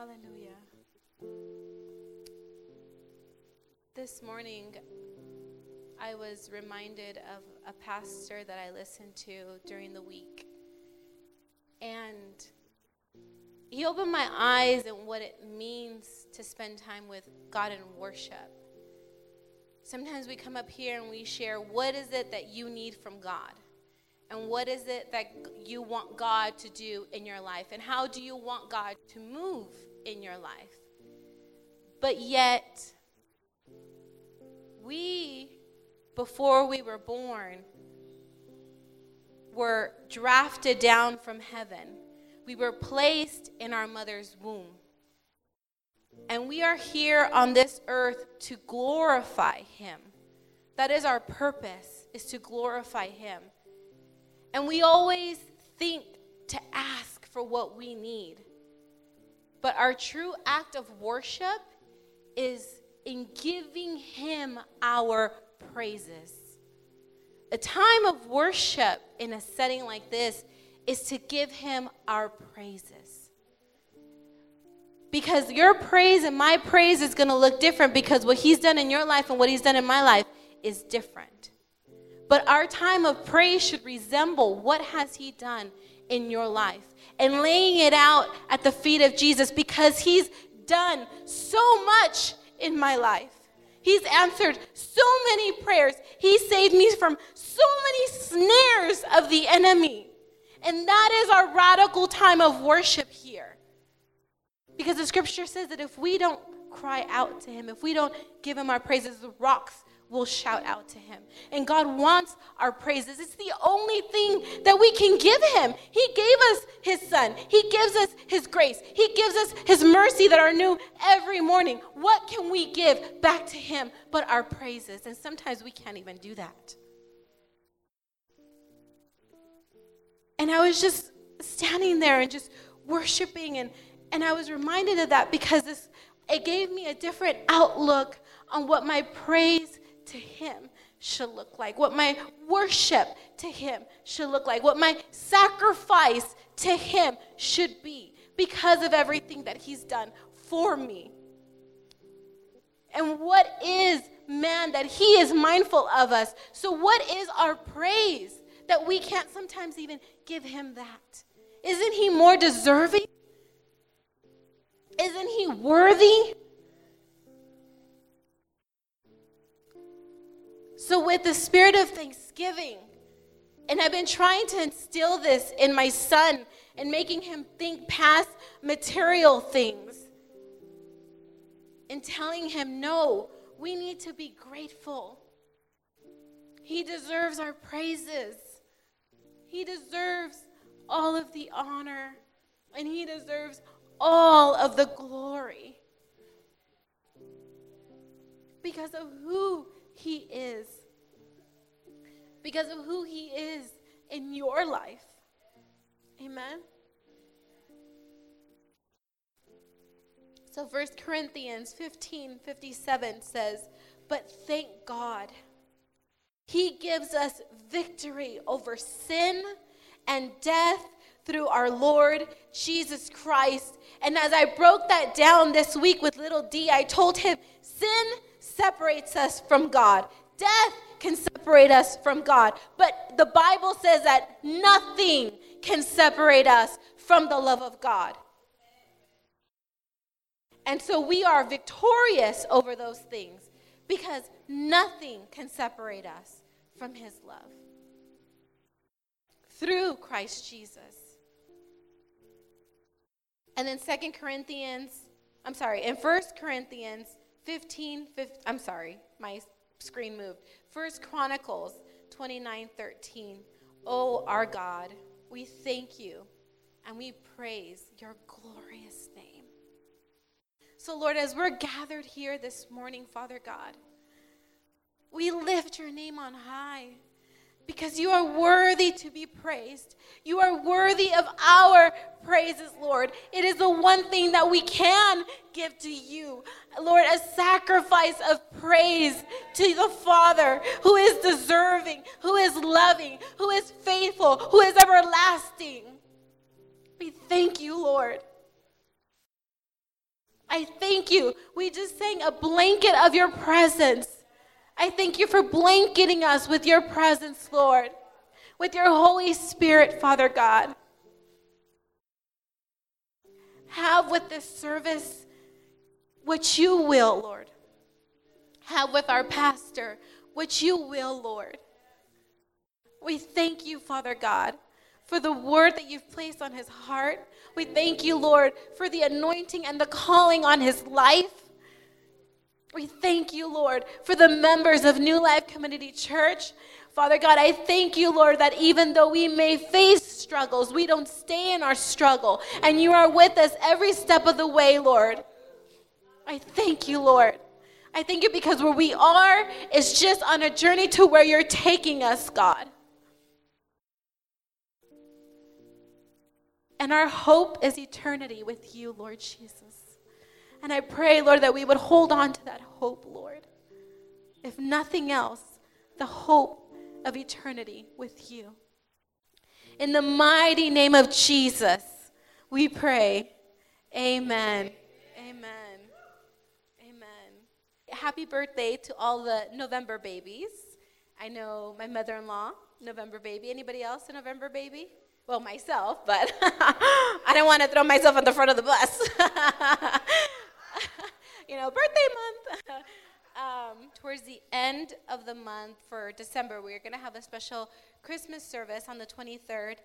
Hallelujah. This morning, I was reminded of a pastor that I listened to during the week. And he opened my eyes and what it means to spend time with God in worship. Sometimes we come up here and we share what is it that you need from God? And what is it that you want God to do in your life? And how do you want God to move in your life? But yet, we, before we were born, were drafted down from heaven. We were placed in our mother's womb. And we are here on this earth to glorify Him. That is our purpose, is to glorify Him. And we always think to ask for what we need. But our true act of worship is in giving Him our praises. A time of worship in a setting like this is to give Him our praises. Because your praise and my praise is going to look different because what He's done in your life and what He's done in my life is different. But our time of praise should resemble what has he done in your life and laying it out at the feet of Jesus because he's done so much in my life. He's answered so many prayers. He saved me from so many snares of the enemy. And that is our radical time of worship here. Because the scripture says that if we don't cry out to him, if we don't give him our praises, the rocks will shout out to him. And God wants our praises. It's the only thing that we can give him. He gave us his son, he gives us his grace, he gives us his mercy that are new every morning. What can we give back to him but our praises? And sometimes we can't even do that. And I was just standing there and just worshiping and and I was reminded of that because this it gave me a different outlook on what my praise to Him should look like, what my worship to Him should look like, what my sacrifice to Him should be because of everything that He's done for me. And what is man that He is mindful of us? So, what is our praise that we can't sometimes even give Him that? Isn't He more deserving? Isn't He worthy? So, with the spirit of thanksgiving, and I've been trying to instill this in my son and making him think past material things and telling him, no, we need to be grateful. He deserves our praises, he deserves all of the honor, and he deserves all of the glory because of who he is because of who He is in your life. Amen. So 1 Corinthians 15 57 says, But thank God, He gives us victory over sin and death through our Lord Jesus Christ. And as I broke that down this week with little D, I told him, Sin separates us from God, death can separate us from God. But the Bible says that nothing can separate us from the love of God. And so we are victorious over those things because nothing can separate us from his love through Christ Jesus. And then Second Corinthians, I'm sorry, in First Corinthians 15, 15 I'm sorry, my screen moved. First Chronicles 29 13. Oh, our God, we thank you and we praise your glorious name. So, Lord, as we're gathered here this morning, Father God, we lift your name on high because you are worthy to be praised. You are worthy of our praises, Lord. It is the one thing that we can give to you, Lord, a sacrifice of praise to the Father who is deserving, who is loving, who is faithful, who is everlasting. We thank you, Lord. I thank you. We just sang a blanket of your presence. I thank you for blanketing us with your presence, Lord, with your Holy Spirit, Father God. Have with this service what you will, Lord. Have with our pastor what you will, Lord. We thank you, Father God, for the word that you've placed on his heart. We thank you, Lord, for the anointing and the calling on his life. We thank you, Lord, for the members of New Life Community Church. Father God, I thank you, Lord, that even though we may face struggles, we don't stay in our struggle. And you are with us every step of the way, Lord. I thank you, Lord. I thank you because where we are is just on a journey to where you're taking us, God. And our hope is eternity with you, Lord Jesus. And I pray, Lord, that we would hold on to that hope, Lord. If nothing else, the hope of eternity with you. In the mighty name of Jesus, we pray. Amen. Amen. Amen. Happy birthday to all the November babies. I know my mother in law, November baby. Anybody else a November baby? well, myself, but I don't want to throw myself on the front of the bus. you know, birthday month. um, towards the end of the month for December, we're going to have a special Christmas service on the 23rd.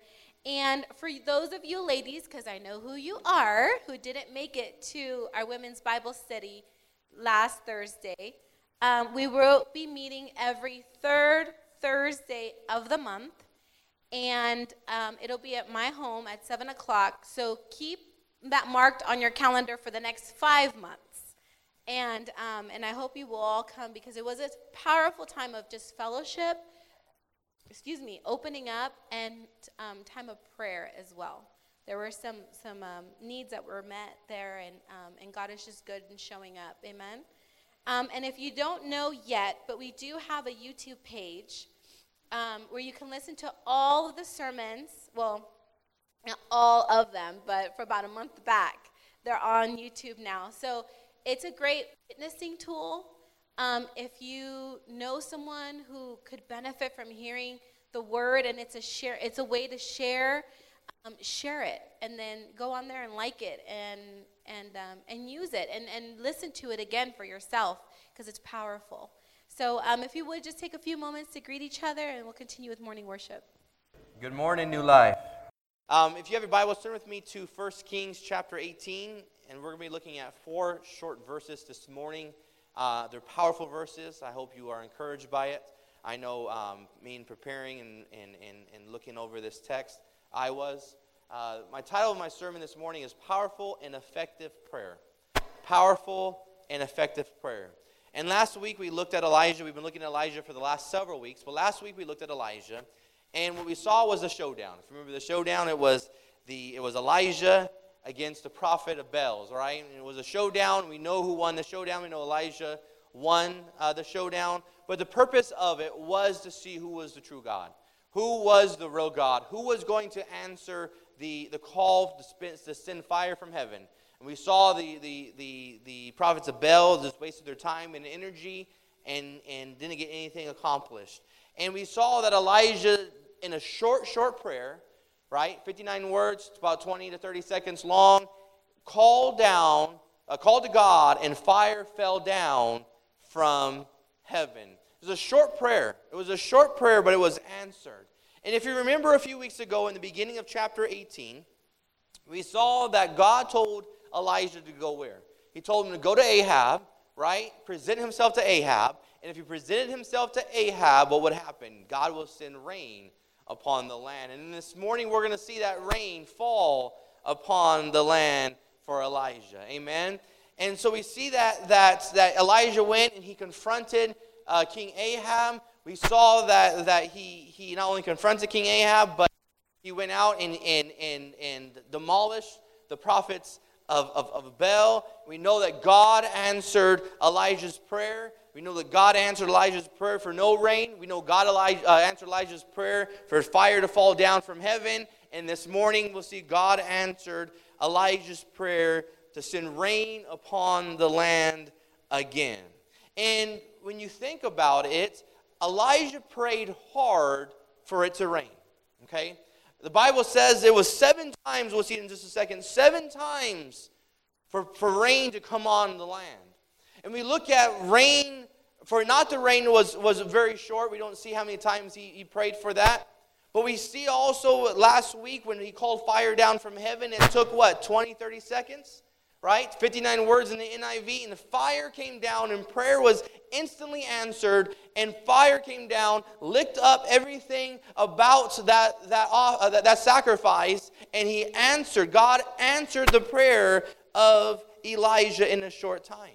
And for those of you ladies, because I know who you are, who didn't make it to our women's Bible study last Thursday, um, we will be meeting every third Thursday of the month and um, it'll be at my home at 7 o'clock. So keep that marked on your calendar for the next five months. And, um, and I hope you will all come because it was a powerful time of just fellowship, excuse me, opening up, and um, time of prayer as well. There were some, some um, needs that were met there, and, um, and God is just good in showing up. Amen. Um, and if you don't know yet, but we do have a YouTube page um, where you can listen to all of the sermons. Well, not all of them, but for about a month back, they're on YouTube now. So it's a great witnessing tool. Um, if you know someone who could benefit from hearing the word, and it's a share, it's a way to share. Um, share it, and then go on there and like it, and and um, and use it, and and listen to it again for yourself because it's powerful. So um, if you would just take a few moments to greet each other, and we'll continue with morning worship. Good morning, New Life. Um, if you have your Bible, turn with me to 1 Kings chapter 18, and we're going to be looking at four short verses this morning. Uh, they're powerful verses. I hope you are encouraged by it. I know um, me in preparing and, and, and, and, looking over this text, I was. Uh, my title of my sermon this morning is Powerful and Effective Prayer. Powerful and Effective Prayer. And last week we looked at Elijah. We've been looking at Elijah for the last several weeks. But last week we looked at Elijah. And what we saw was a showdown. If you remember the showdown, it was, the, it was Elijah against the prophet of Baals, right? And it was a showdown. We know who won the showdown. We know Elijah won uh, the showdown. But the purpose of it was to see who was the true God. Who was the real God? Who was going to answer the, the call to, to send fire from heaven? And we saw the, the, the, the prophets of Baal just wasted their time and energy and, and didn't get anything accomplished. And we saw that Elijah, in a short, short prayer, right, 59 words, it's about 20 to 30 seconds long, called down, uh, called to God, and fire fell down from heaven. It was a short prayer. It was a short prayer, but it was answered. And if you remember a few weeks ago in the beginning of chapter 18, we saw that God told Elijah to go where? He told him to go to Ahab, right? Present himself to Ahab. And if he presented himself to Ahab, what would happen? God will send rain upon the land. And this morning, we're going to see that rain fall upon the land for Elijah. Amen. And so we see that that that Elijah went and he confronted uh, King Ahab. We saw that that he he not only confronted King Ahab, but he went out and and and, and demolished the prophets of, of, of Baal. We know that God answered Elijah's prayer. We know that God answered Elijah's prayer for no rain. We know God Elijah, uh, answered Elijah's prayer for fire to fall down from heaven. And this morning we'll see God answered Elijah's prayer to send rain upon the land again. And when you think about it, Elijah prayed hard for it to rain. Okay? The Bible says it was seven times, we'll see in just a second, seven times for, for rain to come on the land. And we look at rain, for not to rain was, was very short. We don't see how many times he, he prayed for that. But we see also last week when he called fire down from heaven, it took what, 20, 30 seconds? Right? 59 words in the NIV, and the fire came down, and prayer was instantly answered, and fire came down, licked up everything about that, that, uh, that, that sacrifice, and he answered. God answered the prayer of Elijah in a short time.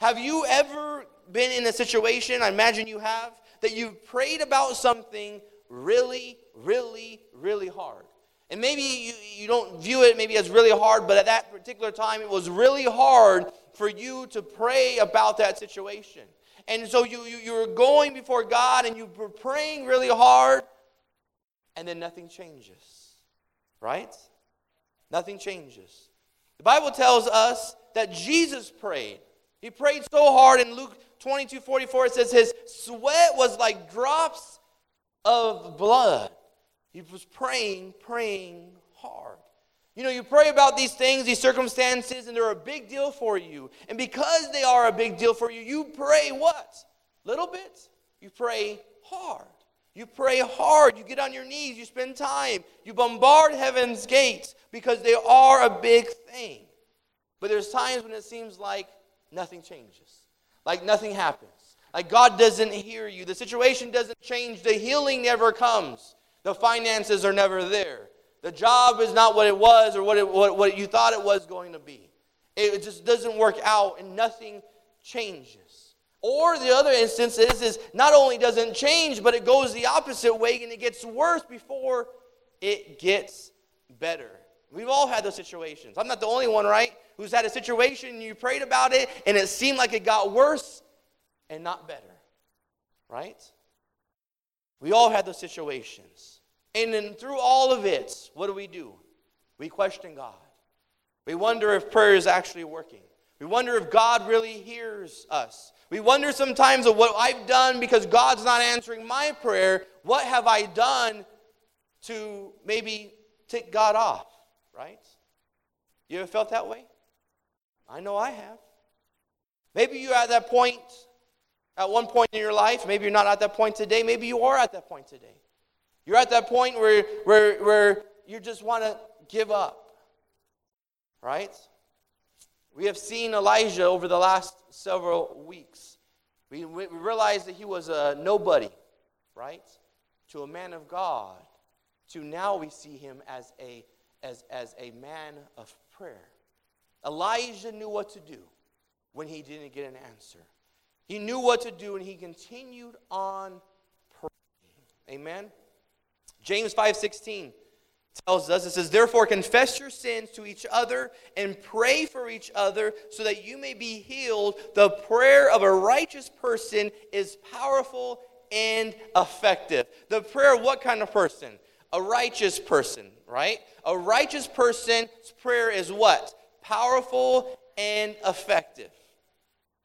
Have you ever been in a situation, I imagine you have, that you've prayed about something really, really, really hard? And maybe you, you don't view it maybe as really hard, but at that particular time it was really hard for you to pray about that situation. And so you, you, you were going before God and you were praying really hard, and then nothing changes. Right? Nothing changes. The Bible tells us that Jesus prayed. He prayed so hard in Luke 22 44, it says his sweat was like drops of blood. He was praying, praying hard. You know, you pray about these things, these circumstances, and they're a big deal for you. And because they are a big deal for you, you pray what? Little bit? You pray hard. You pray hard. You get on your knees. You spend time. You bombard heaven's gates because they are a big thing. But there's times when it seems like nothing changes, like nothing happens, like God doesn't hear you. The situation doesn't change. The healing never comes. The finances are never there. The job is not what it was or what, it, what, what you thought it was going to be. It just doesn't work out and nothing changes. Or the other instance is, is not only doesn't change, but it goes the opposite way and it gets worse before it gets better. We've all had those situations. I'm not the only one, right? Who's had a situation and you prayed about it and it seemed like it got worse and not better, right? We all had those situations. And then through all of it, what do we do? We question God. We wonder if prayer is actually working. We wonder if God really hears us. We wonder sometimes of what I've done because God's not answering my prayer. What have I done to maybe tick God off, right? You ever felt that way? I know I have. Maybe you're at that point at one point in your life. Maybe you're not at that point today. Maybe you are at that point today. You're at that point where, where, where you just want to give up, right? We have seen Elijah over the last several weeks. We, we realized that he was a nobody, right? To a man of God. To now we see him as a, as, as a man of prayer. Elijah knew what to do when he didn't get an answer. He knew what to do and he continued on praying. Amen. James 5:16 tells us it says therefore confess your sins to each other and pray for each other so that you may be healed the prayer of a righteous person is powerful and effective the prayer of what kind of person a righteous person right? A righteous person's prayer is what? Powerful and effective.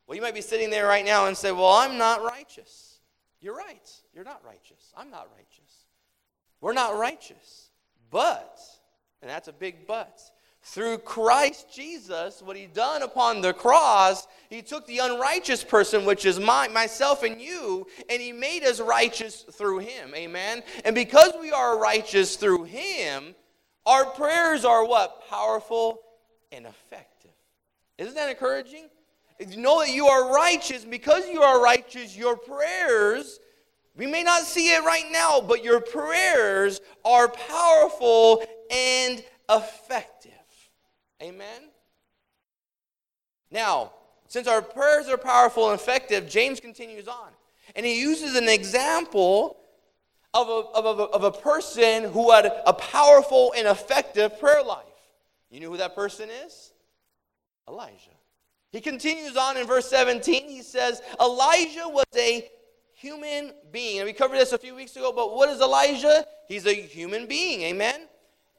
Well you might be sitting there right now and say well i'm not righteous. You're right. You're not righteous. I'm not righteous. We're not righteous. But, and that's a big but, through Christ Jesus, what he done upon the cross, he took the unrighteous person, which is my, myself and you, and he made us righteous through him. Amen. And because we are righteous through him, our prayers are what? Powerful and effective. Isn't that encouraging? You know that you are righteous. Because you are righteous, your prayers we may not see it right now, but your prayers are powerful and effective. Amen? Now, since our prayers are powerful and effective, James continues on. And he uses an example of a, of a, of a person who had a powerful and effective prayer life. You know who that person is? Elijah. He continues on in verse 17. He says, Elijah was a human being. And we covered this a few weeks ago, but what is Elijah? He's a human being, amen?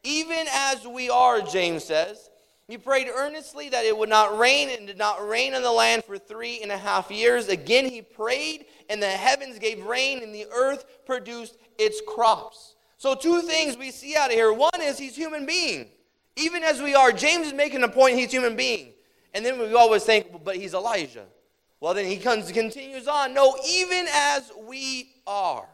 Even as we are, James says. He prayed earnestly that it would not rain and did not rain on the land for three and a half years. Again, he prayed, and the heavens gave rain, and the earth produced its crops. So, two things we see out of here. One is he's human being. Even as we are, James is making a point he's human being. And then we always think, but he's Elijah. Well, then he comes, continues on. No, even as we are.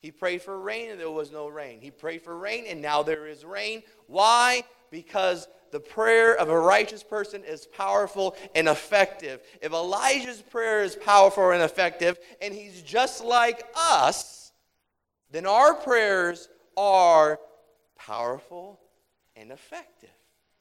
He prayed for rain and there was no rain. He prayed for rain and now there is rain. Why? Because the prayer of a righteous person is powerful and effective. If Elijah's prayer is powerful and effective, and he's just like us, then our prayers are powerful and effective.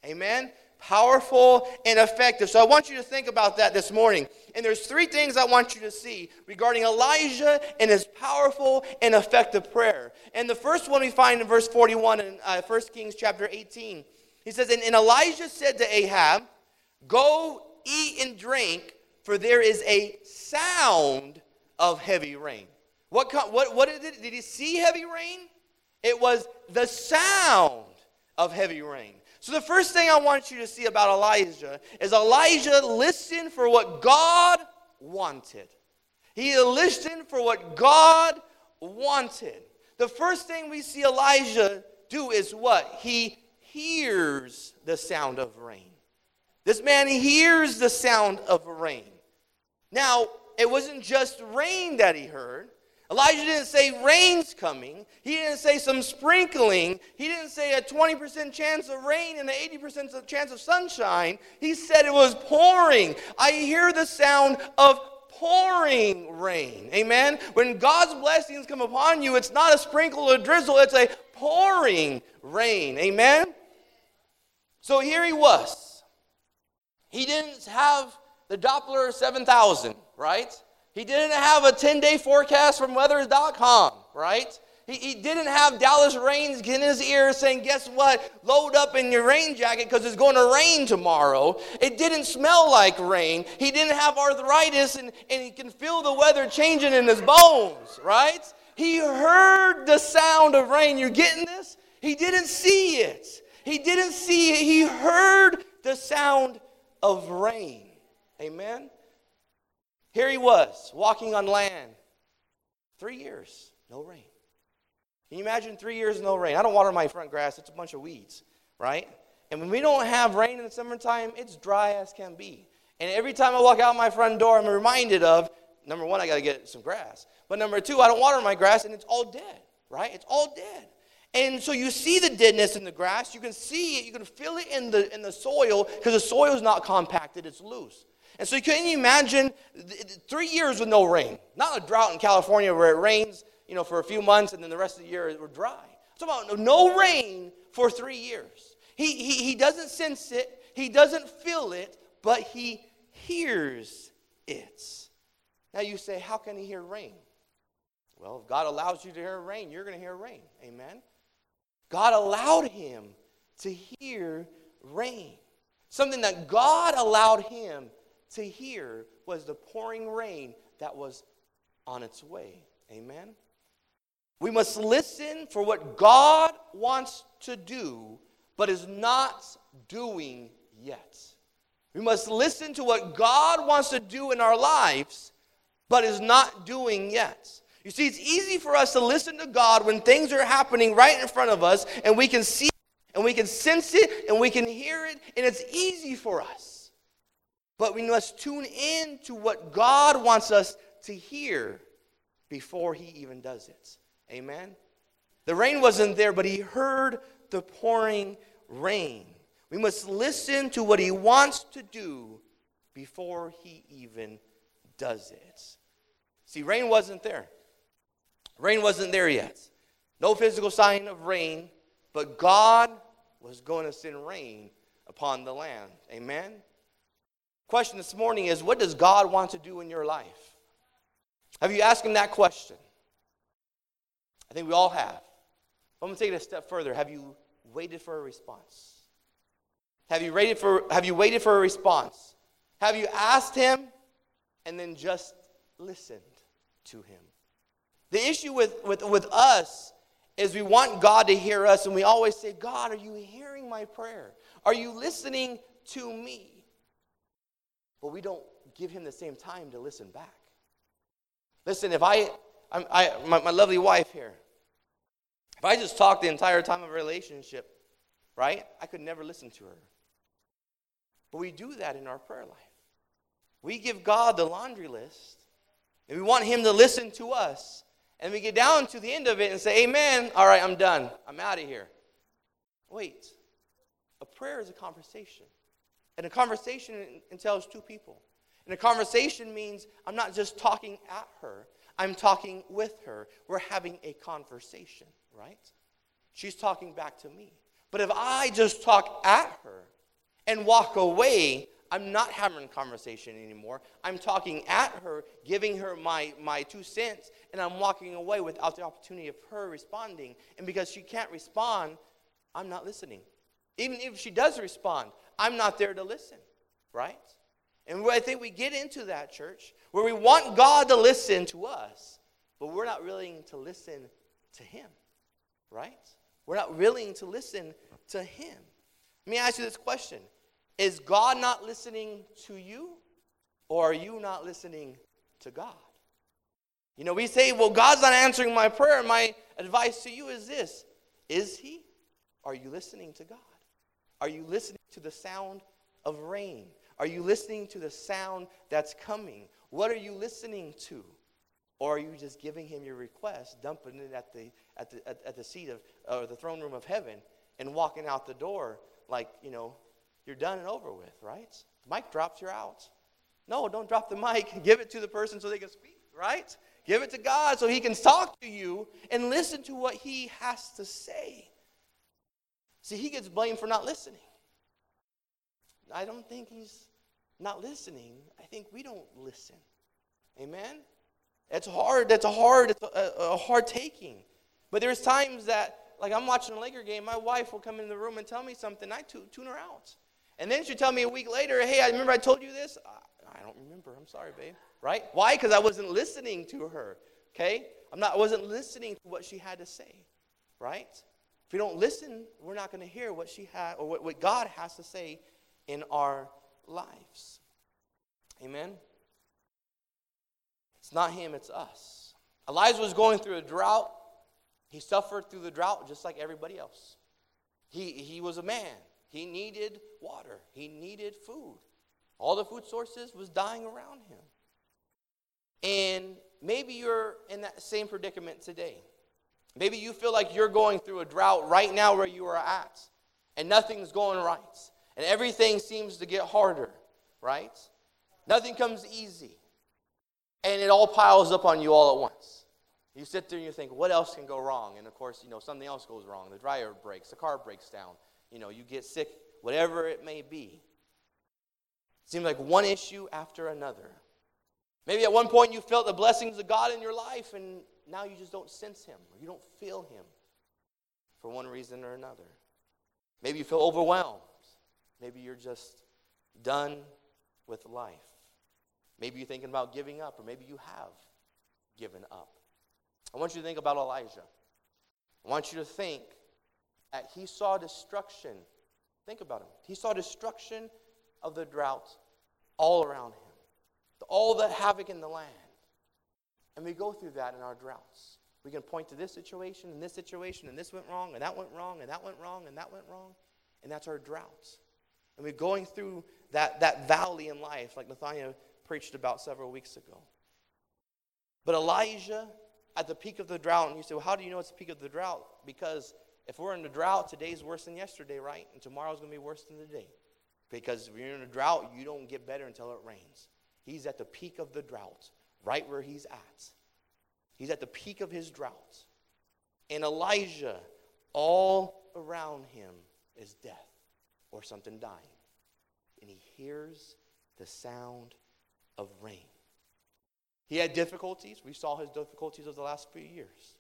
Amen? Powerful and effective. So I want you to think about that this morning. And there's three things I want you to see regarding Elijah and his powerful and effective prayer. And the first one we find in verse 41 in uh, 1 Kings chapter 18. He says, and, and Elijah said to Ahab, Go eat and drink, for there is a sound of heavy rain. What, what, what did, it, did he see heavy rain? It was the sound of heavy rain. So, the first thing I want you to see about Elijah is Elijah listened for what God wanted. He listened for what God wanted. The first thing we see Elijah do is what? He hears the sound of rain. This man hears the sound of rain. Now, it wasn't just rain that he heard. Elijah didn't say rain's coming. He didn't say some sprinkling. He didn't say a 20% chance of rain and an 80% chance of sunshine. He said it was pouring. I hear the sound of pouring rain. Amen. When God's blessings come upon you, it's not a sprinkle or drizzle, it's a pouring rain. Amen. So here he was. He didn't have the Doppler 7000, right? He didn't have a 10 day forecast from weather.com, right? He, he didn't have Dallas Raines in his ear saying, Guess what? Load up in your rain jacket because it's going to rain tomorrow. It didn't smell like rain. He didn't have arthritis and, and he can feel the weather changing in his bones, right? He heard the sound of rain. You're getting this? He didn't see it. He didn't see it. He heard the sound of rain. Amen? Here he was, walking on land. Three years, no rain. Can you imagine three years, no rain? I don't water my front grass, it's a bunch of weeds, right? And when we don't have rain in the summertime, it's dry as can be. And every time I walk out my front door, I'm reminded of number one, I got to get some grass. But number two, I don't water my grass and it's all dead, right? It's all dead. And so you see the deadness in the grass. You can see it. You can feel it in the, in the soil because the soil is not compacted, it's loose. And so you can you imagine three years with no rain? Not a drought in California where it rains, you know, for a few months and then the rest of the year we're dry. It's about no rain for three years. He, he, he doesn't sense it, he doesn't feel it, but he hears it. Now you say, how can he hear rain? Well, if God allows you to hear rain, you're going to hear rain. Amen. God allowed him to hear rain. Something that God allowed him to hear was the pouring rain that was on its way. Amen? We must listen for what God wants to do, but is not doing yet. We must listen to what God wants to do in our lives, but is not doing yet. You see, it's easy for us to listen to God when things are happening right in front of us, and we can see and we can sense it and we can hear it, and it's easy for us. But we must tune in to what God wants us to hear before He even does it. Amen? The rain wasn't there, but He heard the pouring rain. We must listen to what He wants to do before He even does it. See, rain wasn't there. Rain wasn't there yet. No physical sign of rain, but God was going to send rain upon the land. Amen? Question this morning is what does God want to do in your life? Have you asked Him that question? I think we all have. I'm going to take it a step further. Have you waited for a response? Have you waited for, have you waited for a response? Have you asked Him and then just listened to Him? The issue with, with, with us is we want God to hear us, and we always say, God, are you hearing my prayer? Are you listening to me? But we don't give him the same time to listen back. Listen, if I, I'm, I my, my lovely wife here, if I just talk the entire time of a relationship, right, I could never listen to her. But we do that in our prayer life. We give God the laundry list, and we want Him to listen to us. And we get down to the end of it and say, Amen. All right, I'm done. I'm out of here. Wait. A prayer is a conversation. And a conversation entails two people. And a conversation means I'm not just talking at her, I'm talking with her. We're having a conversation, right? She's talking back to me. But if I just talk at her and walk away, I'm not having a conversation anymore. I'm talking at her, giving her my, my two cents, and I'm walking away without the opportunity of her responding. And because she can't respond, I'm not listening. Even if she does respond, I'm not there to listen, right? And I think we get into that, church, where we want God to listen to us, but we're not willing to listen to Him, right? We're not willing to listen to Him. Let me ask you this question Is God not listening to you, or are you not listening to God? You know, we say, well, God's not answering my prayer. My advice to you is this Is He? Are you listening to God? Are you listening to the sound of rain? Are you listening to the sound that's coming? What are you listening to? Or are you just giving him your request, dumping it at the, at the, at, at the seat of, or the throne room of heaven, and walking out the door like, you know, you're done and over with, right? Mic drops, you're out. No, don't drop the mic. Give it to the person so they can speak, right? Give it to God so he can talk to you and listen to what he has to say. See, he gets blamed for not listening. I don't think he's not listening. I think we don't listen. Amen? It's hard. That's a hard, it's a, a hard taking. But there's times that, like I'm watching a Laker game, my wife will come in the room and tell me something. I tune her out. And then she'll tell me a week later, hey, I remember I told you this. I, I don't remember. I'm sorry, babe. Right? Why? Because I wasn't listening to her. Okay? I'm not, I wasn't listening to what she had to say. Right? If we don't listen, we're not going to hear what she had or what, what God has to say in our lives. Amen? It's not him, it's us. Elijah was going through a drought. He suffered through the drought just like everybody else. He, he was a man. He needed water. He needed food. All the food sources was dying around him. And maybe you're in that same predicament today. Maybe you feel like you're going through a drought right now where you are at, and nothing's going right and everything seems to get harder, right? Nothing comes easy. And it all piles up on you all at once. You sit there and you think, what else can go wrong? And of course, you know, something else goes wrong. The dryer breaks, the car breaks down, you know, you get sick, whatever it may be. It seems like one issue after another. Maybe at one point you felt the blessings of God in your life, and now you just don't sense Him, or you don't feel Him for one reason or another. Maybe you feel overwhelmed. Maybe you're just done with life. Maybe you're thinking about giving up, or maybe you have given up. I want you to think about Elijah. I want you to think that he saw destruction. Think about him. He saw destruction of the drought all around him, all the havoc in the land. And we go through that in our droughts. We can point to this situation and this situation, and this went wrong, and that went wrong, and that went wrong, and that went wrong. And that's our droughts. And we're going through that, that valley in life, like Nathaniel preached about several weeks ago. But Elijah, at the peak of the drought, and you say, well, how do you know it's the peak of the drought? Because if we're in a drought, today's worse than yesterday, right? And tomorrow's going to be worse than today. Because if you're in a drought, you don't get better until it rains. He's at the peak of the drought, right where he's at. He's at the peak of his drought. And Elijah, all around him is death or something dying. And he hears the sound of rain. He had difficulties. We saw his difficulties over the last few years.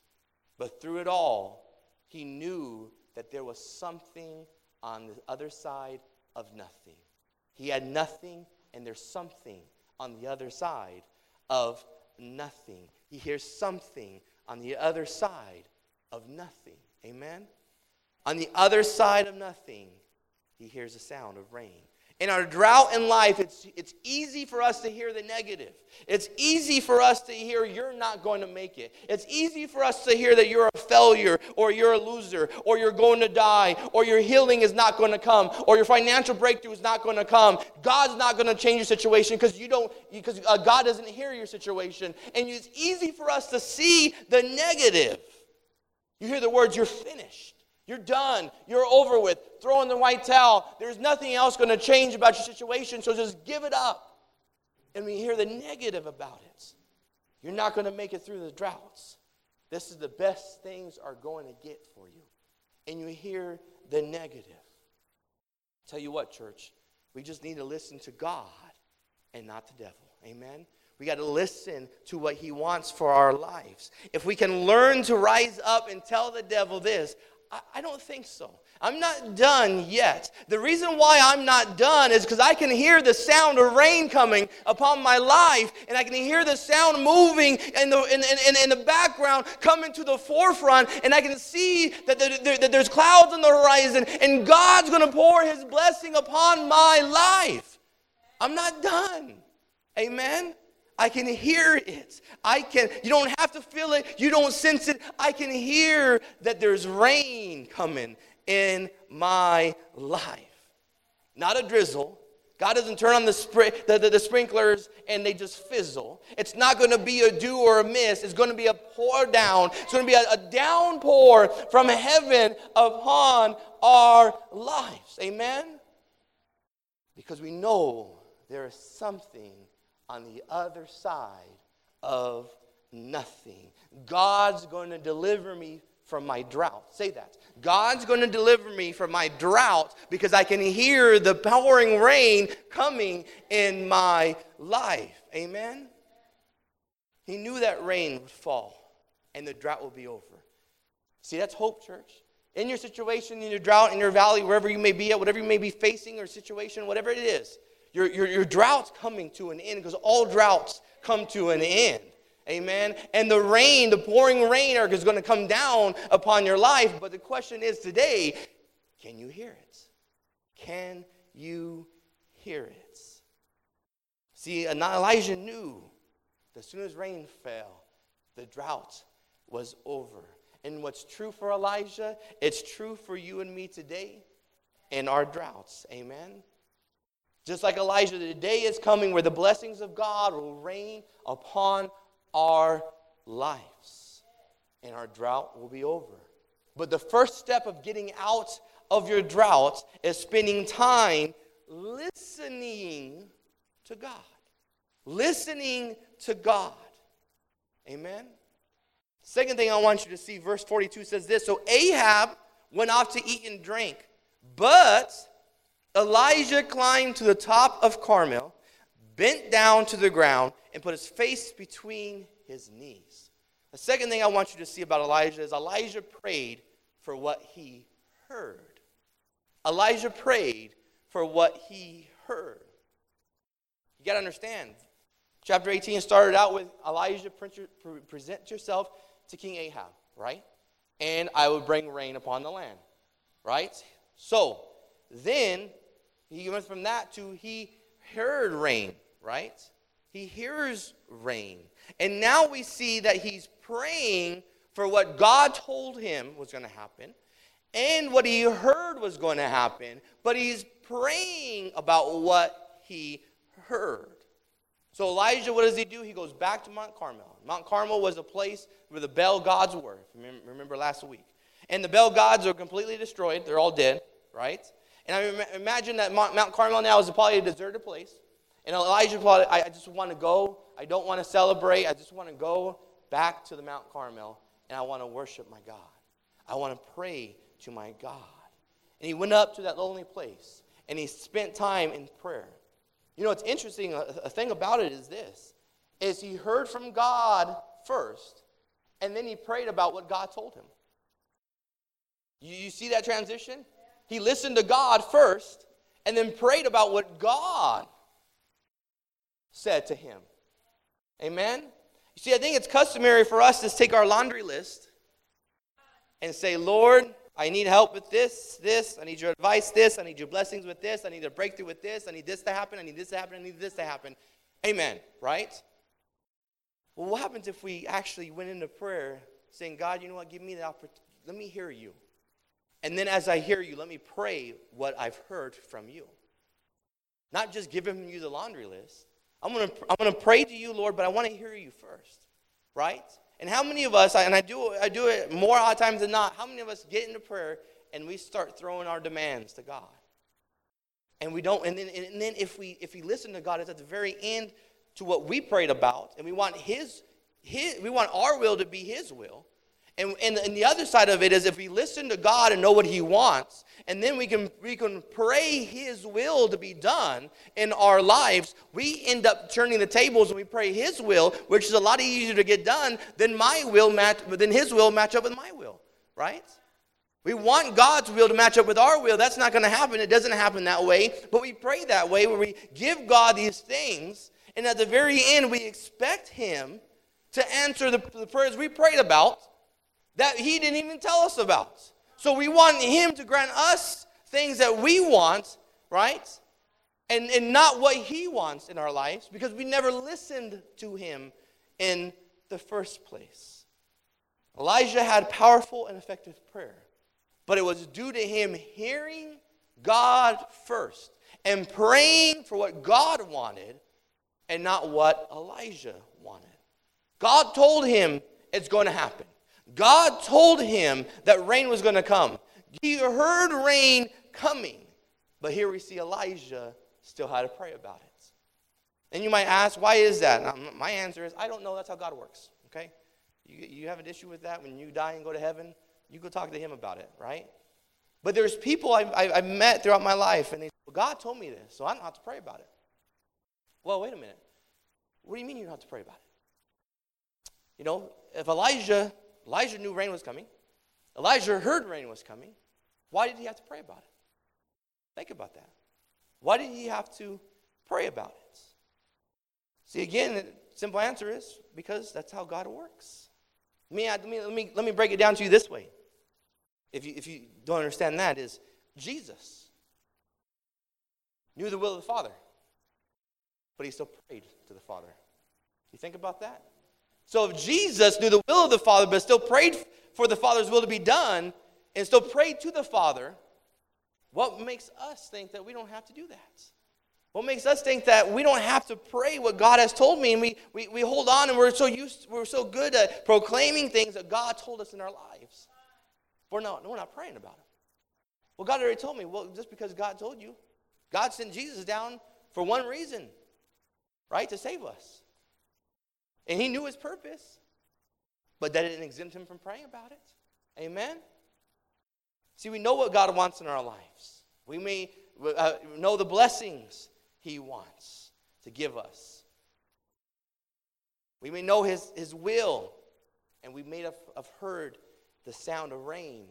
But through it all, he knew that there was something on the other side of nothing. He had nothing, and there's something on the other side of nothing. He hears something on the other side of nothing. Amen? On the other side of nothing, he hears the sound of rain. In our drought in life, it's, it's easy for us to hear the negative. It's easy for us to hear you're not going to make it. It's easy for us to hear that you're a failure or you're a loser or you're going to die or your healing is not going to come or your financial breakthrough is not going to come. God's not going to change your situation because you don't because uh, God doesn't hear your situation. And it's easy for us to see the negative. You hear the words you're finished. You're done. You're over with. Throw in the white towel. There's nothing else going to change about your situation, so just give it up. And we hear the negative about it. You're not going to make it through the droughts. This is the best things are going to get for you. And you hear the negative. Tell you what, church, we just need to listen to God and not the devil. Amen. We got to listen to what he wants for our lives. If we can learn to rise up and tell the devil this, I, don't think so. I'm not done yet. The reason why I'm not done is because I can hear the sound of rain coming upon my life, and I can hear the sound moving in the, in, in, in the background coming to the forefront, and I can see that, that there's clouds on the horizon, and God's going to pour His blessing upon my life. I'm not done. Amen. I can hear it. I can, you don't have to feel it, you don't sense it. I can hear that there's rain coming in my life. Not a drizzle. God doesn't turn on the, spr- the, the, the sprinklers and they just fizzle. It's not going to be a dew or a mist. It's going to be a pour down. It's going to be a, a downpour from heaven upon our lives. Amen? Because we know there is something on the other side of nothing. God's going to deliver me from my drought. Say that. God's going to deliver me from my drought because I can hear the pouring rain coming in my life. Amen? He knew that rain would fall and the drought will be over. See, that's hope, church. In your situation, in your drought, in your valley, wherever you may be at, whatever you may be facing or situation, whatever it is, your, your, your drought's coming to an end because all droughts come to an end. Amen. And the rain, the pouring rain is going to come down upon your life. But the question is today, can you hear it? Can you hear it? See, Elijah knew that as soon as rain fell, the drought was over. And what's true for Elijah, it's true for you and me today in our droughts. Amen. Just like Elijah, the day is coming where the blessings of God will rain upon our lives and our drought will be over. But the first step of getting out of your drought is spending time listening to God. Listening to God. Amen. Second thing I want you to see, verse 42 says this So Ahab went off to eat and drink, but Elijah climbed to the top of Carmel, bent down to the ground, and put his face between his knees. The second thing I want you to see about Elijah is Elijah prayed for what he heard. Elijah prayed for what he heard. You got to understand. Chapter 18 started out with Elijah, present yourself to King Ahab, right? And I will bring rain upon the land, right? So then he went from that to he heard rain, right? He hears rain. And now we see that he's praying for what God told him was going to happen and what he heard was going to happen, but he's praying about what he heard. So Elijah, what does he do? He goes back to Mount Carmel. Mount Carmel was a place where the Baal gods were. Remember last week. And the Baal gods are completely destroyed. They're all dead, right? And I imagine that Mount Carmel now is probably a deserted place. And Elijah thought, I just want to go. I don't want to celebrate. I just want to go back to the Mount Carmel and I want to worship my God. I want to pray to my God. And he went up to that lonely place and he spent time in prayer. You know, it's interesting. A, thing about it is this: is he heard from God first, and then he prayed about what God told him. You see that transition? He listened to God first, and then prayed about what God said to him. Amen? You see, I think it's customary for us to take our laundry list and say, Lord, I need help with this, this. I need your advice, this. I need your blessings with this. I need a breakthrough with this. I need this to happen. I need this to happen. I need this to happen. Amen. Right? Well, what happens if we actually went into prayer saying, God, you know what? Give me the opportunity. Let me hear you. And then as I hear you, let me pray what I've heard from you. Not just giving you the laundry list. I'm going to I'm going to pray to you, Lord, but I want to hear you first. Right? And how many of us, and I do, I do it more odd times than not, how many of us get into prayer and we start throwing our demands to God? And we don't, and then, and then if, we, if we listen to God, it's at the very end to what we prayed about, and we want His, his we want our will to be His will. And, and, and the other side of it is if we listen to God and know what He wants, and then we can, we can pray His will to be done in our lives, we end up turning the tables and we pray His will, which is a lot easier to get done than my will match, than His will match up with my will, right? We want God's will to match up with our will. That's not going to happen. It doesn't happen that way. But we pray that way where we give God these things, and at the very end, we expect Him to answer the, the prayers we prayed about that He didn't even tell us about. So we want Him to grant us things that we want, right? And, and not what He wants in our lives because we never listened to Him in the first place. Elijah had powerful and effective prayer, but it was due to him hearing God first and praying for what God wanted and not what Elijah wanted. God told him it's going to happen. God told him that rain was going to come. He heard rain coming. But here we see Elijah still had to pray about it. And you might ask, why is that? My answer is, I don't know. That's how God works. Okay? You, you have an issue with that when you die and go to heaven, you go talk to him about it, right? But there's people I've, I've met throughout my life, and they say, well, God told me this, so I don't have to pray about it. Well, wait a minute. What do you mean you don't have to pray about it? You know, if Elijah Elijah knew rain was coming. Elijah heard rain was coming. Why did he have to pray about it? Think about that. Why did he have to pray about it? See, again, the simple answer is because that's how God works. Let me, let me, let me, let me break it down to you this way. If you, if you don't understand that, is Jesus knew the will of the Father, but he still prayed to the Father. You think about that? So if Jesus knew the will of the Father, but still prayed for the Father's will to be done, and still prayed to the Father, what makes us think that we don't have to do that? What makes us think that we don't have to pray what God has told me, and we, we, we hold on and we're so used, we're so good at proclaiming things that God told us in our lives. We're not, we're not praying about it. Well, God already told me. Well, just because God told you, God sent Jesus down for one reason, right? To save us. And he knew his purpose, but that didn't exempt him from praying about it. Amen? See, we know what God wants in our lives. We may uh, know the blessings he wants to give us. We may know his, his will, and we may have, have heard the sound of rain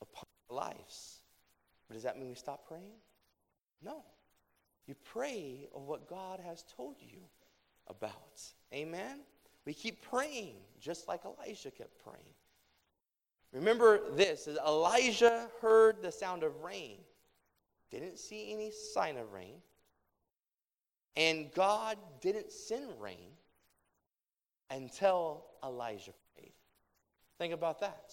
upon our lives. But does that mean we stop praying? No. You pray of what God has told you about. Amen? We keep praying just like Elijah kept praying. Remember this Elijah heard the sound of rain, didn't see any sign of rain, and God didn't send rain until Elijah prayed. Think about that.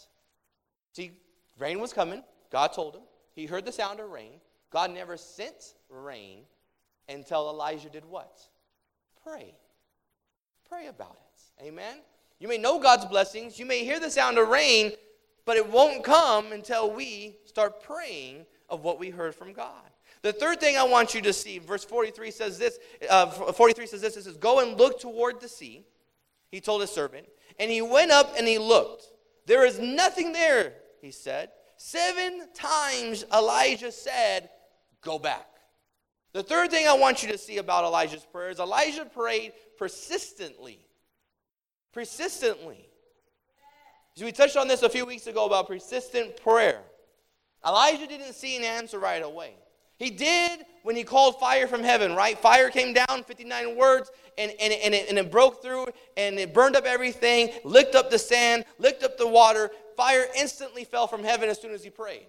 See, rain was coming. God told him. He heard the sound of rain. God never sent rain until Elijah did what? Pray. Pray about it. Amen? You may know God's blessings, you may hear the sound of rain, but it won't come until we start praying of what we heard from God. The third thing I want you to see, verse 43 says this, uh, 43 says this, it says, Go and look toward the sea, he told his servant. And he went up and he looked. There is nothing there, he said. Seven times Elijah said, Go back. The third thing I want you to see about Elijah's prayer is Elijah prayed persistently persistently. So we touched on this a few weeks ago about persistent prayer. Elijah didn't see an answer right away. He did when he called fire from heaven, right? Fire came down, 59 words, and, and, and, it, and it broke through and it burned up everything, licked up the sand, licked up the water, fire instantly fell from heaven as soon as he prayed.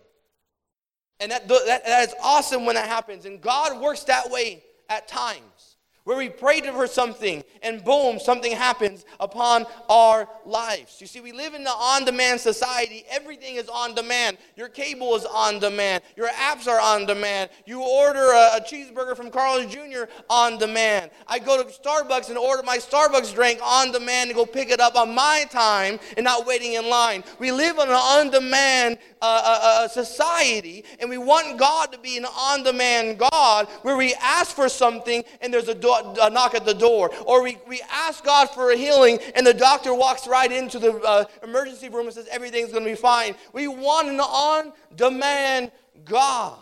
And that, that, that is awesome when that happens. And God works that way at times where we prayed for something and boom, something happens upon our lives. You see, we live in an on demand society. Everything is on demand. Your cable is on demand, your apps are on demand. You order a, a cheeseburger from Carl's Jr. on demand. I go to Starbucks and order my Starbucks drink on demand and go pick it up on my time and not waiting in line. We live in an on demand uh, uh, uh, society and we want God to be an on demand God where we ask for something and there's a door a knock at the door. Or we, we ask God for a healing, and the doctor walks right into the uh, emergency room and says, Everything's going to be fine. We want an on demand God.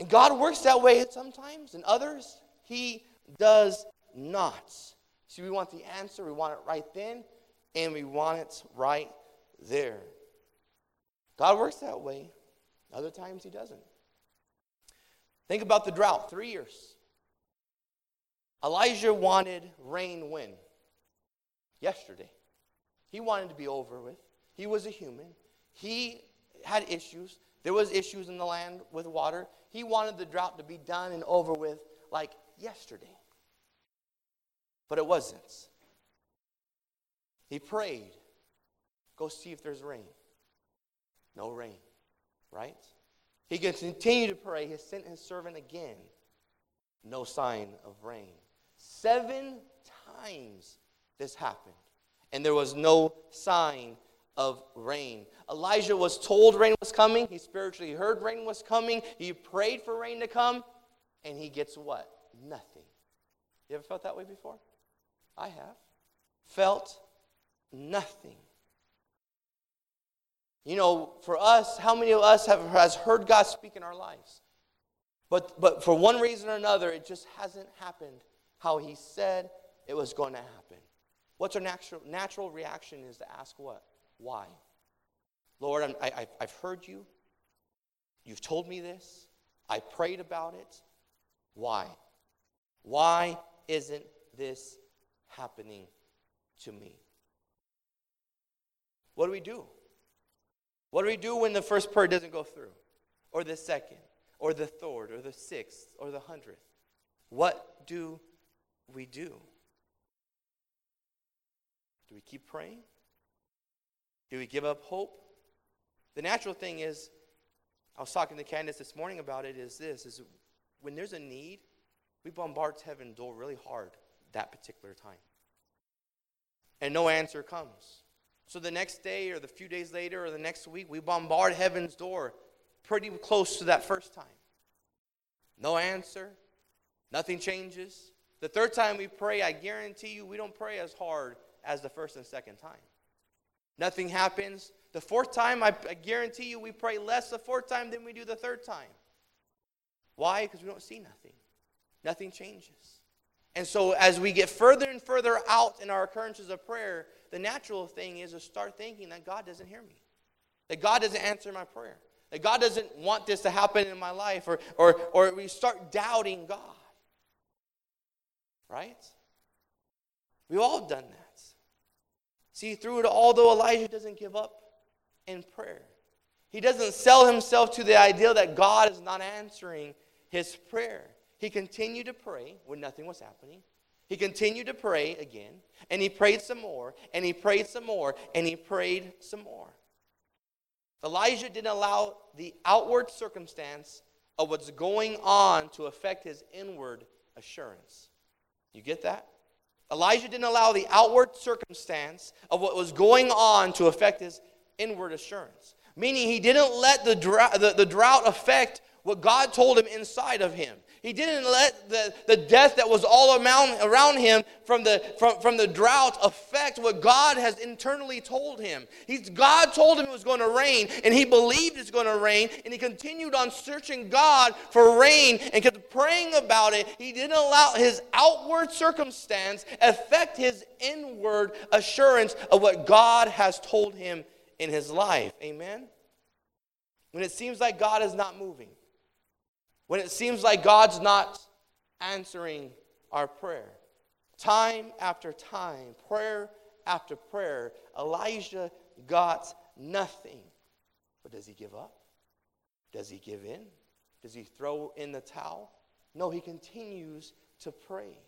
And God works that way sometimes, and others, He does not. See, we want the answer, we want it right then, and we want it right there. God works that way. Other times, He doesn't. Think about the drought three years. Elijah wanted rain when? Yesterday. He wanted to be over with. He was a human. He had issues. There was issues in the land with water. He wanted the drought to be done and over with like yesterday. But it wasn't. He prayed, go see if there's rain. No rain, right? He continued to pray. He sent his servant again. No sign of rain. Seven times this happened, and there was no sign of rain. Elijah was told rain was coming. He spiritually heard rain was coming. He prayed for rain to come, and he gets what? Nothing. You ever felt that way before? I have. Felt nothing. You know, for us, how many of us have has heard God speak in our lives? But but for one reason or another, it just hasn't happened how he said it was going to happen. What's our natural, natural reaction is to ask what? Why? Lord, I'm, I, I've heard you. You've told me this. I prayed about it. Why? Why isn't this happening to me? What do we do? What do we do when the first prayer doesn't go through? Or the second? Or the third? Or the sixth? Or the hundredth? What do we do? Do we keep praying? Do we give up hope? The natural thing is, I was talking to Candace this morning about it, is this, is when there's a need, we bombard heaven door really hard that particular time. And no answer comes. So the next day or the few days later or the next week, we bombard heaven's door pretty close to that first time. No answer. Nothing changes. The third time we pray, I guarantee you, we don't pray as hard as the first and second time. Nothing happens. The fourth time, I, I guarantee you, we pray less the fourth time than we do the third time. Why? Because we don't see nothing. Nothing changes. And so, as we get further and further out in our occurrences of prayer, the natural thing is to start thinking that God doesn't hear me, that God doesn't answer my prayer, that God doesn't want this to happen in my life, or, or, or we start doubting God right? We've all done that. See, through it, all, though, Elijah doesn't give up in prayer, he doesn't sell himself to the idea that God is not answering his prayer. He continued to pray when nothing was happening. He continued to pray again, and he prayed some more, and he prayed some more, and he prayed some more. Elijah didn't allow the outward circumstance of what's going on to affect his inward assurance. You get that? Elijah didn't allow the outward circumstance of what was going on to affect his inward assurance. Meaning, he didn't let the, drought, the, the drought affect what God told him inside of him. He didn't let the, the death that was all around, around him from the, from, from the drought affect what God has internally told him. He's, God told him it was going to rain, and he believed it's going to rain, and he continued on searching God for rain and kept praying about it. He didn't allow his outward circumstance affect his inward assurance of what God has told him in his life. Amen? When it seems like God is not moving, when it seems like God's not answering our prayer. Time after time, prayer after prayer, Elijah got nothing. But does he give up? Does he give in? Does he throw in the towel? No, he continues to pray.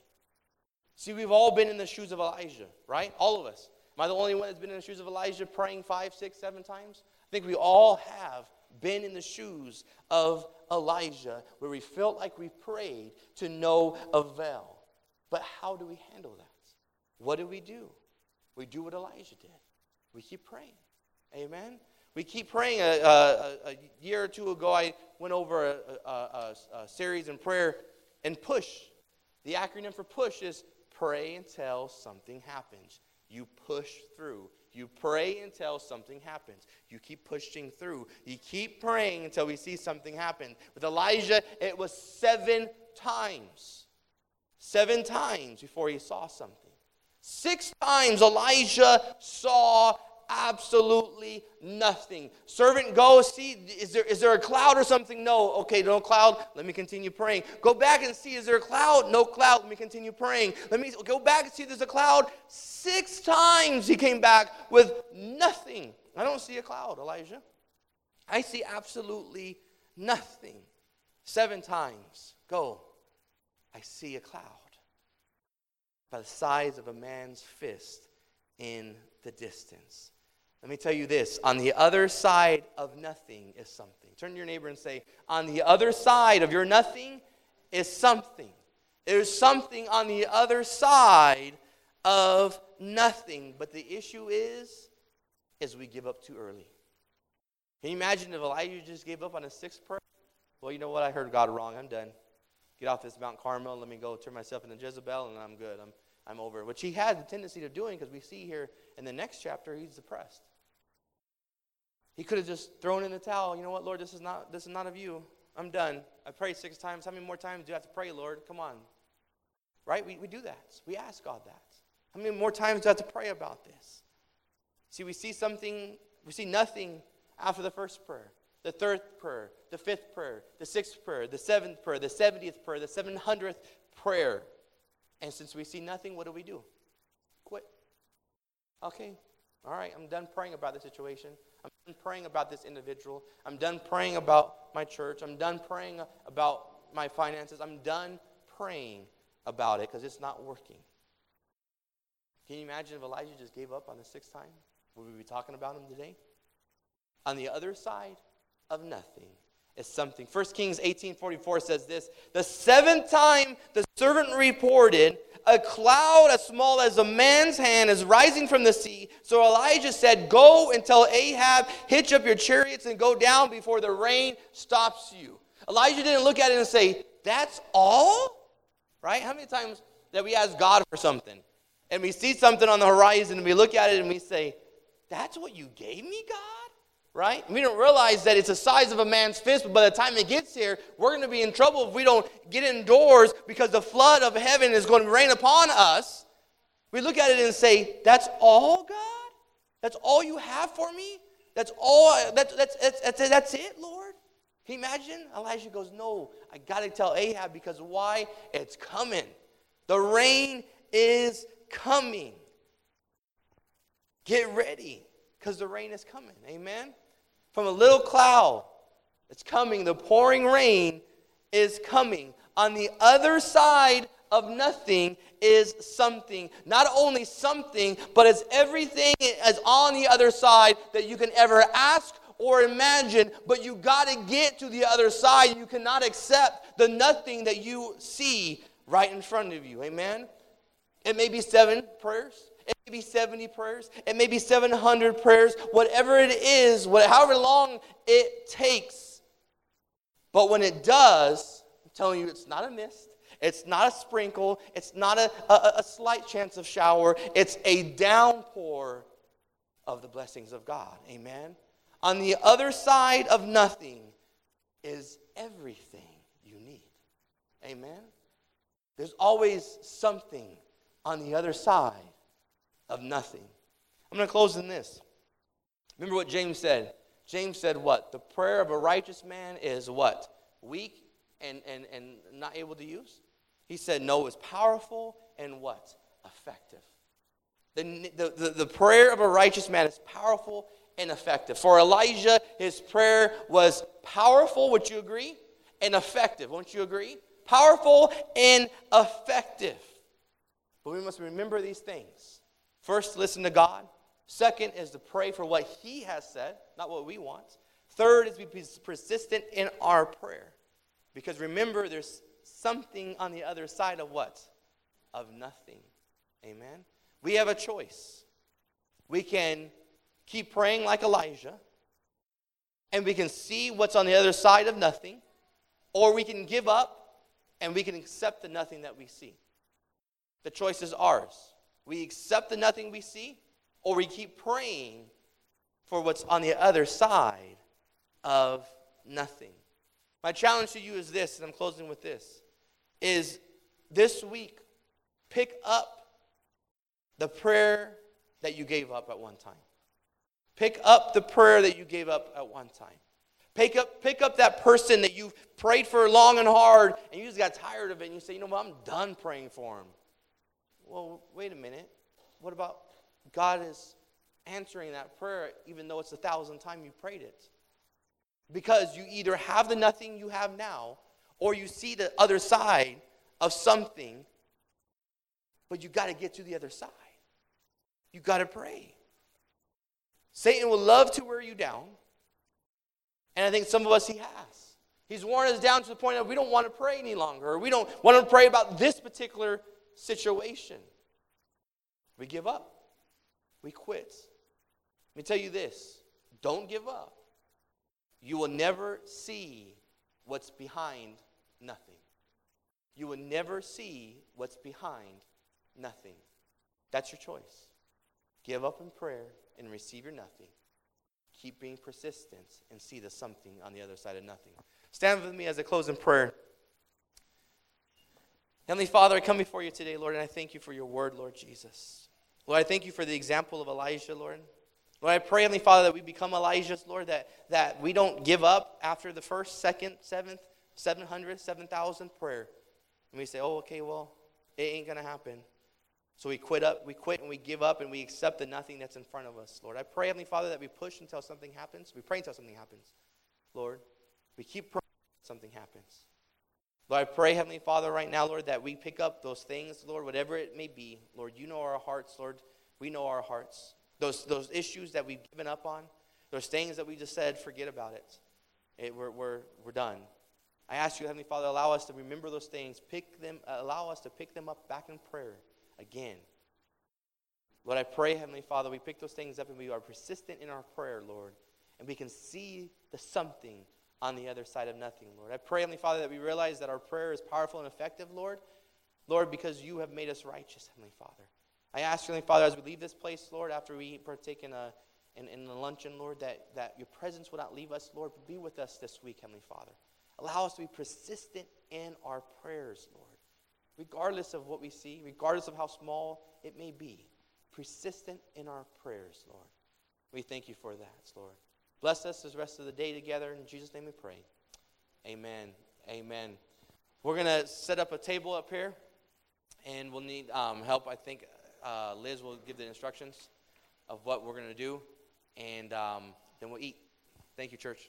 See, we've all been in the shoes of Elijah, right? All of us. Am I the only one that's been in the shoes of Elijah praying five, six, seven times? I think we all have been in the shoes of Elijah where we felt like we prayed to no avail. But how do we handle that? What do we do? We do what Elijah did. We keep praying. Amen. We keep praying. A, a, a year or two ago, I went over a, a, a series in prayer and push. The acronym for push is pray until something happens. You push through. You pray until something happens. You keep pushing through. You keep praying until we see something happen. With Elijah, it was seven times. Seven times before he saw something. Six times Elijah saw absolutely nothing. Servant, go see, is there, is there a cloud or something? No. Okay, no cloud. Let me continue praying. Go back and see, is there a cloud? No cloud. Let me continue praying. Let me go back and see, there's a cloud. Six times he came back with nothing. I don't see a cloud, Elijah. I see absolutely nothing. Seven times. Go. I see a cloud by the size of a man's fist in the distance. Let me tell you this on the other side of nothing is something. Turn to your neighbor and say, On the other side of your nothing is something. There's something on the other side of nothing. But the issue is, is we give up too early. Can you imagine if Elijah just gave up on a sixth prayer? Well, you know what? I heard God wrong. I'm done. Get off this Mount Carmel. Let me go turn myself into Jezebel, and I'm good. I'm, I'm over. Which he had the tendency of doing because we see here in the next chapter, he's depressed. He could have just thrown in the towel. You know what, Lord, this is not this is not of you. I'm done. I prayed six times. How many more times do you have to pray, Lord? Come on. Right? We, we do that. We ask God that. How many more times do I have to pray about this? See, we see something, we see nothing after the first prayer, the third prayer, the fifth prayer, the sixth prayer, the seventh prayer, the seventieth prayer, the seven hundredth prayer. And since we see nothing, what do we do? Quit. Okay, all right, I'm done praying about the situation. I'm done praying about this individual. I'm done praying about my church. I'm done praying about my finances. I'm done praying about it because it's not working. Can you imagine if Elijah just gave up on the sixth time? Would we be talking about him today? On the other side of nothing is something. 1 Kings 18:44 says this, "The seventh time the servant reported, a cloud as small as a man's hand is rising from the sea. So Elijah said, Go and tell Ahab, hitch up your chariots and go down before the rain stops you. Elijah didn't look at it and say, That's all? Right? How many times that we ask God for something and we see something on the horizon and we look at it and we say, That's what you gave me, God? Right? We don't realize that it's the size of a man's fist, but by the time it gets here, we're going to be in trouble if we don't get indoors because the flood of heaven is going to rain upon us. We look at it and say, That's all, God? That's all you have for me? That's all, that's, that's, that's, that's, it, Lord? Can you imagine? Elijah goes, No, I got to tell Ahab because why? It's coming. The rain is coming. Get ready because the rain is coming. Amen? From a little cloud it's coming, the pouring rain is coming. On the other side of nothing is something. Not only something, but it's everything is on the other side that you can ever ask or imagine, but you got to get to the other side. You cannot accept the nothing that you see right in front of you. Amen? It may be seven prayers. It may be 70 prayers. It may be 700 prayers. Whatever it is, however long it takes. But when it does, I'm telling you, it's not a mist. It's not a sprinkle. It's not a, a, a slight chance of shower. It's a downpour of the blessings of God. Amen. On the other side of nothing is everything you need. Amen. There's always something on the other side of nothing. I'm going to close in this. Remember what James said. James said what? The prayer of a righteous man is what? Weak and, and, and not able to use? He said, no, it's powerful and what? Effective. The, the, the, the prayer of a righteous man is powerful and effective. For Elijah, his prayer was powerful, would you agree? And effective, won't you agree? Powerful and effective. But we must remember these things. First, listen to God. Second is to pray for what He has said, not what we want. Third is be persistent in our prayer. Because remember, there's something on the other side of what? Of nothing. Amen? We have a choice. We can keep praying like Elijah, and we can see what's on the other side of nothing, or we can give up and we can accept the nothing that we see. The choice is ours. We accept the nothing we see, or we keep praying for what's on the other side of nothing. My challenge to you is this, and I'm closing with this, is this week, pick up the prayer that you gave up at one time. Pick up the prayer that you gave up at one time. Pick up, pick up that person that you've prayed for long and hard, and you just got tired of it, and you say, you know what, I'm done praying for him. Well, wait a minute. What about God is answering that prayer even though it's the thousandth time you prayed it? Because you either have the nothing you have now, or you see the other side of something, but you got to get to the other side. You got to pray. Satan will love to wear you down. And I think some of us he has. He's worn us down to the point that we don't want to pray any longer, or we don't want to pray about this particular situation. We give up. We quit. Let me tell you this don't give up. You will never see what's behind nothing. You will never see what's behind nothing. That's your choice. Give up in prayer and receive your nothing. Keep being persistent and see the something on the other side of nothing. Stand with me as I close in prayer. Heavenly Father, I come before you today, Lord, and I thank you for your word, Lord Jesus. Lord, I thank you for the example of Elijah, Lord. Lord, I pray, Heavenly Father, that we become Elijah's, Lord, that, that we don't give up after the first, second, seventh, 700, 7,000 prayer. And we say, oh, okay, well, it ain't going to happen. So we quit up, we quit and we give up and we accept the nothing that's in front of us, Lord. I pray, Heavenly Father, that we push until something happens. We pray until something happens, Lord. We keep praying until something happens. Lord, I pray, Heavenly Father, right now, Lord, that we pick up those things, Lord, whatever it may be. Lord, you know our hearts, Lord. We know our hearts. Those, those issues that we've given up on, those things that we just said, forget about it. it we're, we're, we're done. I ask you, Heavenly Father, allow us to remember those things, pick them, uh, allow us to pick them up back in prayer again. Lord, I pray, Heavenly Father, we pick those things up and we are persistent in our prayer, Lord, and we can see the something on the other side of nothing, Lord. I pray, Heavenly Father, that we realize that our prayer is powerful and effective, Lord. Lord, because you have made us righteous, Heavenly Father. I ask, Heavenly Father, as we leave this place, Lord, after we partake in a in, in the luncheon, Lord, that, that your presence will not leave us, Lord, but be with us this week, Heavenly Father. Allow us to be persistent in our prayers, Lord regardless of what we see, regardless of how small it may be. Persistent in our prayers, Lord. We thank you for that, Lord. Bless us this rest of the day together. In Jesus' name we pray. Amen. Amen. We're going to set up a table up here, and we'll need um, help. I think uh, Liz will give the instructions of what we're going to do, and um, then we'll eat. Thank you, church.